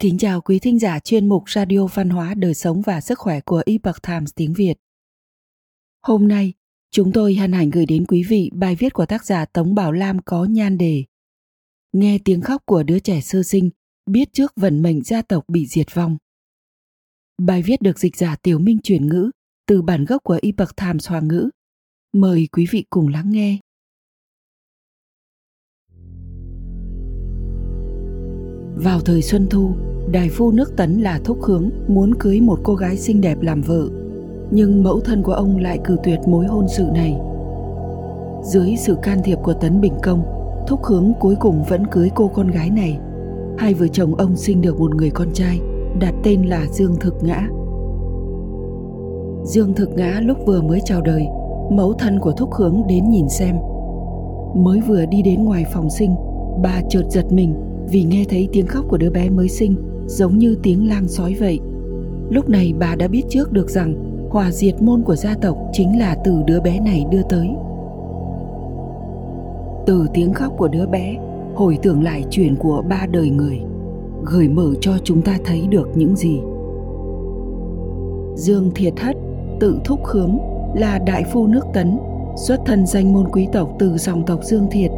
Kính chào quý thính giả chuyên mục Radio Văn hóa Đời sống và Sức khỏe của Epoch Times tiếng Việt. Hôm nay, chúng tôi hân hạnh gửi đến quý vị bài viết của tác giả Tống Bảo Lam có nhan đề Nghe tiếng khóc của đứa trẻ sơ sinh, biết trước vận mệnh gia tộc bị diệt vong. Bài viết được dịch giả Tiểu Minh chuyển ngữ từ bản gốc của Epoch Times Hoa ngữ. Mời quý vị cùng lắng nghe. Vào thời Xuân Thu, Đại phu nước Tấn là Thúc Hướng muốn cưới một cô gái xinh đẹp làm vợ, nhưng mẫu thân của ông lại cử tuyệt mối hôn sự này. Dưới sự can thiệp của Tấn Bình Công, Thúc Hướng cuối cùng vẫn cưới cô con gái này. Hai vợ chồng ông sinh được một người con trai, đặt tên là Dương Thực Ngã. Dương Thực Ngã lúc vừa mới chào đời, mẫu thân của Thúc Hướng đến nhìn xem. Mới vừa đi đến ngoài phòng sinh, bà chợt giật mình vì nghe thấy tiếng khóc của đứa bé mới sinh giống như tiếng lang sói vậy. Lúc này bà đã biết trước được rằng hòa diệt môn của gia tộc chính là từ đứa bé này đưa tới. Từ tiếng khóc của đứa bé, hồi tưởng lại chuyện của ba đời người, gợi mở cho chúng ta thấy được những gì. Dương Thiệt Hất, tự thúc khướng, là đại phu nước Tấn, xuất thân danh môn quý tộc từ dòng tộc Dương Thiệt.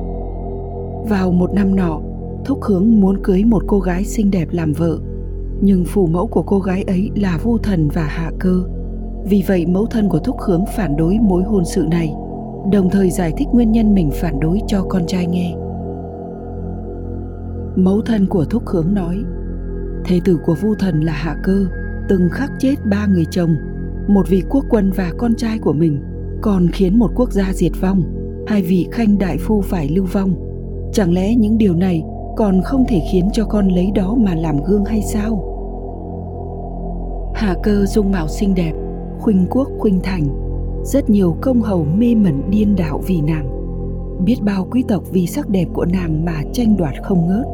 Vào một năm nọ, Thúc Hướng muốn cưới một cô gái xinh đẹp làm vợ, nhưng phù mẫu của cô gái ấy là Vu Thần và Hạ Cơ. Vì vậy mẫu thân của Thúc Hướng phản đối mối hôn sự này, đồng thời giải thích nguyên nhân mình phản đối cho con trai nghe. Mẫu thân của Thúc Hướng nói, Thế tử của Vu Thần là Hạ Cơ, từng khắc chết ba người chồng, một vị quốc quân và con trai của mình, còn khiến một quốc gia diệt vong, hai vị khanh đại phu phải lưu vong. Chẳng lẽ những điều này còn không thể khiến cho con lấy đó mà làm gương hay sao? Hà cơ dung mạo xinh đẹp, khuynh quốc khuynh thành, rất nhiều công hầu mê mẩn điên đảo vì nàng. Biết bao quý tộc vì sắc đẹp của nàng mà tranh đoạt không ngớt.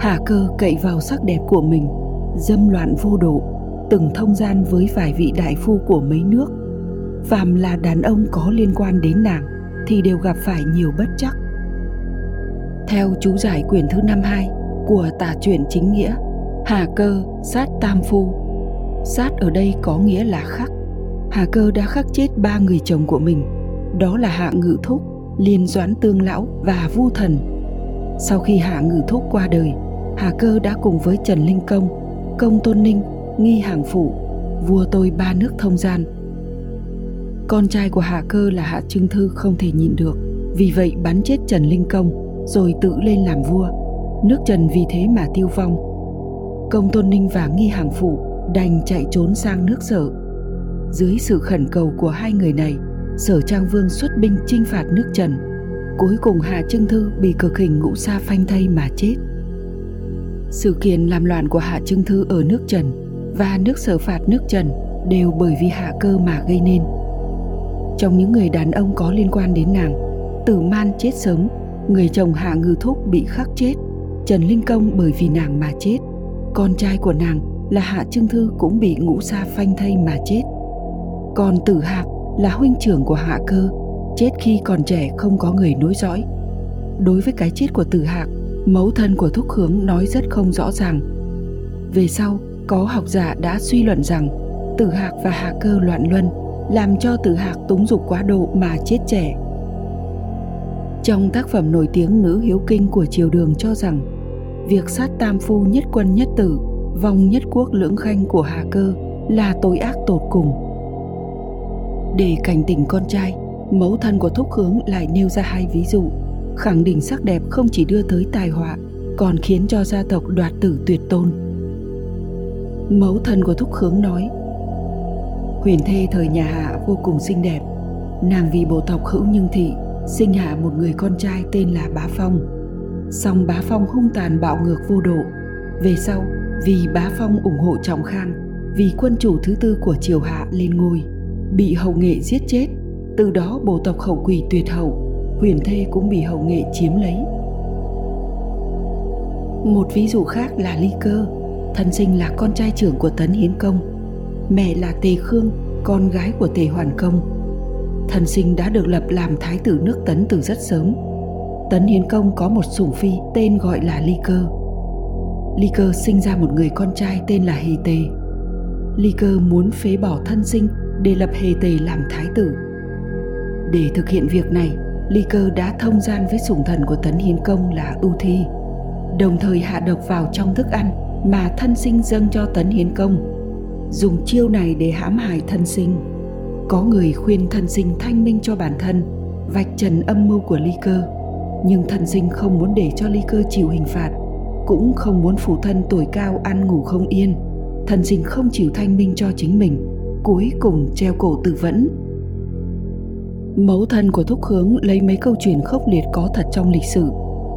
Hà cơ cậy vào sắc đẹp của mình, dâm loạn vô độ, từng thông gian với vài vị đại phu của mấy nước. Phàm là đàn ông có liên quan đến nàng thì đều gặp phải nhiều bất chắc theo chú giải quyển thứ 52 của tả truyện chính nghĩa, Hà Cơ sát tam phu. Sát ở đây có nghĩa là khắc. Hà Cơ đã khắc chết ba người chồng của mình, đó là Hạ Ngự Thúc, Liên Doãn Tương Lão và Vu Thần. Sau khi Hạ Ngự Thúc qua đời, Hà Cơ đã cùng với Trần Linh Công, Công Tôn Ninh, Nghi Hàng Phụ, vua tôi ba nước thông gian. Con trai của Hạ Cơ là Hạ Trưng Thư không thể nhịn được, vì vậy bắn chết Trần Linh Công rồi tự lên làm vua, nước trần vì thế mà tiêu vong. Công tôn ninh và nghi hàng phụ đành chạy trốn sang nước sở. Dưới sự khẩn cầu của hai người này, sở trang vương xuất binh chinh phạt nước trần. Cuối cùng hà trưng thư bị cực hình ngũ sa phanh thây mà chết. Sự kiện làm loạn của hạ trưng thư ở nước trần và nước sở phạt nước trần đều bởi vì hạ cơ mà gây nên. Trong những người đàn ông có liên quan đến nàng, tử man chết sớm người chồng hạ ngư thúc bị khắc chết, trần linh công bởi vì nàng mà chết. Con trai của nàng là hạ trưng thư cũng bị ngũ sa phanh thây mà chết. Còn tử hạc là huynh trưởng của hạ cơ, chết khi còn trẻ không có người nối dõi. Đối với cái chết của tử hạc mẫu thân của thúc hướng nói rất không rõ ràng. Về sau, có học giả đã suy luận rằng tử hạc và hạ cơ loạn luân, làm cho tử hạc túng dục quá độ mà chết trẻ trong tác phẩm nổi tiếng Nữ Hiếu Kinh của triều đường cho rằng việc sát tam phu nhất quân nhất tử, vong nhất quốc lưỡng khanh của Hà Cơ là tội ác tột cùng. Để cảnh tỉnh con trai, mẫu thân của Thúc Hướng lại nêu ra hai ví dụ, khẳng định sắc đẹp không chỉ đưa tới tài họa, còn khiến cho gia tộc đoạt tử tuyệt tôn. Mẫu thân của Thúc Hướng nói, Huyền thê thời nhà Hạ vô cùng xinh đẹp, nàng vì bộ tộc hữu nhưng thị sinh hạ một người con trai tên là Bá Phong. Song Bá Phong hung tàn bạo ngược vô độ. Về sau, vì Bá Phong ủng hộ Trọng Khang, vì quân chủ thứ tư của triều hạ lên ngôi, bị hậu nghệ giết chết, từ đó bộ tộc hậu quỷ tuyệt hậu, huyền thê cũng bị hậu nghệ chiếm lấy. Một ví dụ khác là Ly Cơ, thân sinh là con trai trưởng của Tấn Hiến Công, mẹ là Tề Khương, con gái của Tề Hoàn Công thần sinh đã được lập làm thái tử nước Tấn từ rất sớm. Tấn Hiến Công có một sủng phi tên gọi là Ly Cơ. Ly Cơ sinh ra một người con trai tên là Hề Tề. Ly Cơ muốn phế bỏ thân sinh để lập Hề Tề làm thái tử. Để thực hiện việc này, Ly Cơ đã thông gian với sủng thần của Tấn Hiến Công là Ưu Thi, đồng thời hạ độc vào trong thức ăn mà thân sinh dâng cho Tấn Hiến Công, dùng chiêu này để hãm hại thân sinh. Có người khuyên thần sinh thanh minh cho bản thân, vạch trần âm mưu của Ly Cơ, nhưng thần sinh không muốn để cho Ly Cơ chịu hình phạt, cũng không muốn phụ thân tuổi cao ăn ngủ không yên. thần sinh không chịu thanh minh cho chính mình, cuối cùng treo cổ tự vẫn Mẫu thân của Thúc Hướng lấy mấy câu chuyện khốc liệt có thật trong lịch sử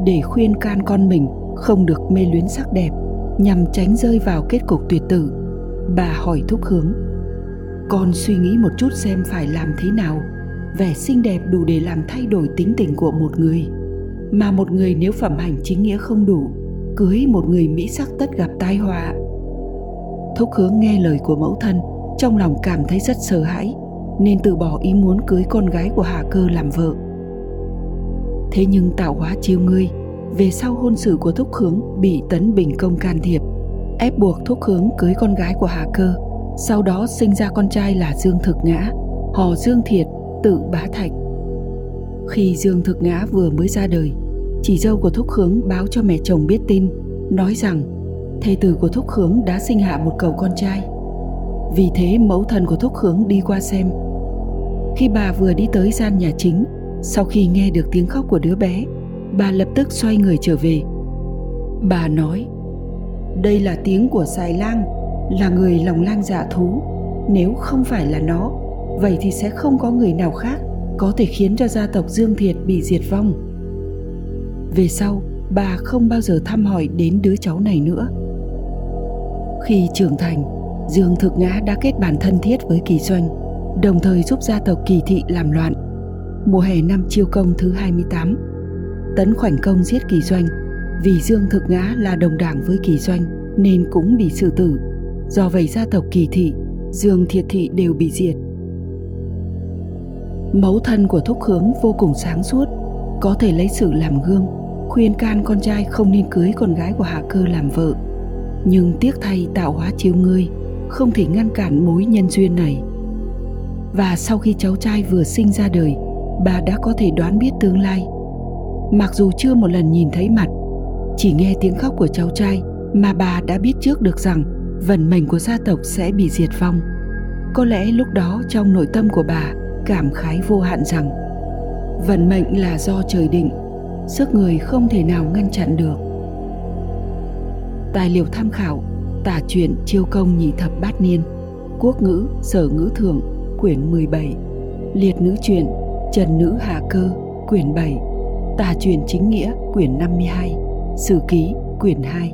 để khuyên can con mình không được mê luyến sắc đẹp nhằm tránh rơi vào kết cục tuyệt tử. Bà hỏi Thúc Hướng con suy nghĩ một chút xem phải làm thế nào. Vẻ xinh đẹp đủ để làm thay đổi tính tình của một người. Mà một người nếu phẩm hành chính nghĩa không đủ Cưới một người mỹ sắc tất gặp tai họa. Thúc Hướng nghe lời của mẫu thân Trong lòng cảm thấy rất sợ hãi nên từ bỏ ý muốn cưới con gái của Hà Cơ làm vợ. Thế nhưng tạo hóa chiêu ngươi, về sau hôn sự của Thúc Hướng bị Tấn Bình Công can thiệp, ép buộc Thúc Hướng cưới con gái của Hà Cơ, sau đó sinh ra con trai là Dương Thực Ngã, họ Dương Thiệt, tự bá thạch. Khi Dương Thực Ngã vừa mới ra đời, chị dâu của Thúc Hướng báo cho mẹ chồng biết tin, nói rằng thê tử của Thúc Hướng đã sinh hạ một cậu con trai. Vì thế mẫu thân của Thúc Hướng đi qua xem khi bà vừa đi tới gian nhà chính, sau khi nghe được tiếng khóc của đứa bé, bà lập tức xoay người trở về. Bà nói, đây là tiếng của xài lang, là người lòng lang dạ thú. Nếu không phải là nó, vậy thì sẽ không có người nào khác có thể khiến cho gia tộc Dương Thiệt bị diệt vong. Về sau, bà không bao giờ thăm hỏi đến đứa cháu này nữa. Khi trưởng thành, Dương Thực Ngã đã kết bản thân thiết với Kỳ Doanh đồng thời giúp gia tộc Kỳ Thị làm loạn. Mùa hè năm Chiêu Công thứ 28, Tấn Khoảnh Công giết Kỳ Doanh vì Dương Thực Ngã là đồng đảng với Kỳ Doanh nên cũng bị xử tử. Do vậy gia tộc Kỳ Thị, Dương Thiệt Thị đều bị diệt. Mẫu thân của Thúc Hướng vô cùng sáng suốt, có thể lấy sự làm gương, khuyên can con trai không nên cưới con gái của Hạ Cơ làm vợ. Nhưng tiếc thay tạo hóa chiêu ngươi, không thể ngăn cản mối nhân duyên này và sau khi cháu trai vừa sinh ra đời bà đã có thể đoán biết tương lai mặc dù chưa một lần nhìn thấy mặt chỉ nghe tiếng khóc của cháu trai mà bà đã biết trước được rằng vận mệnh của gia tộc sẽ bị diệt vong. Có lẽ lúc đó trong nội tâm của bà, cảm khái vô hạn rằng, vận mệnh là do trời định, sức người không thể nào ngăn chặn được. Tài liệu tham khảo, tả truyện chiêu công nhị thập bát niên, quốc ngữ, sở ngữ thượng, quyển 17 Liệt nữ truyện, Trần nữ hạ cơ, quyển 7 Tả truyện chính nghĩa, quyển 52 Sử ký, quyển 2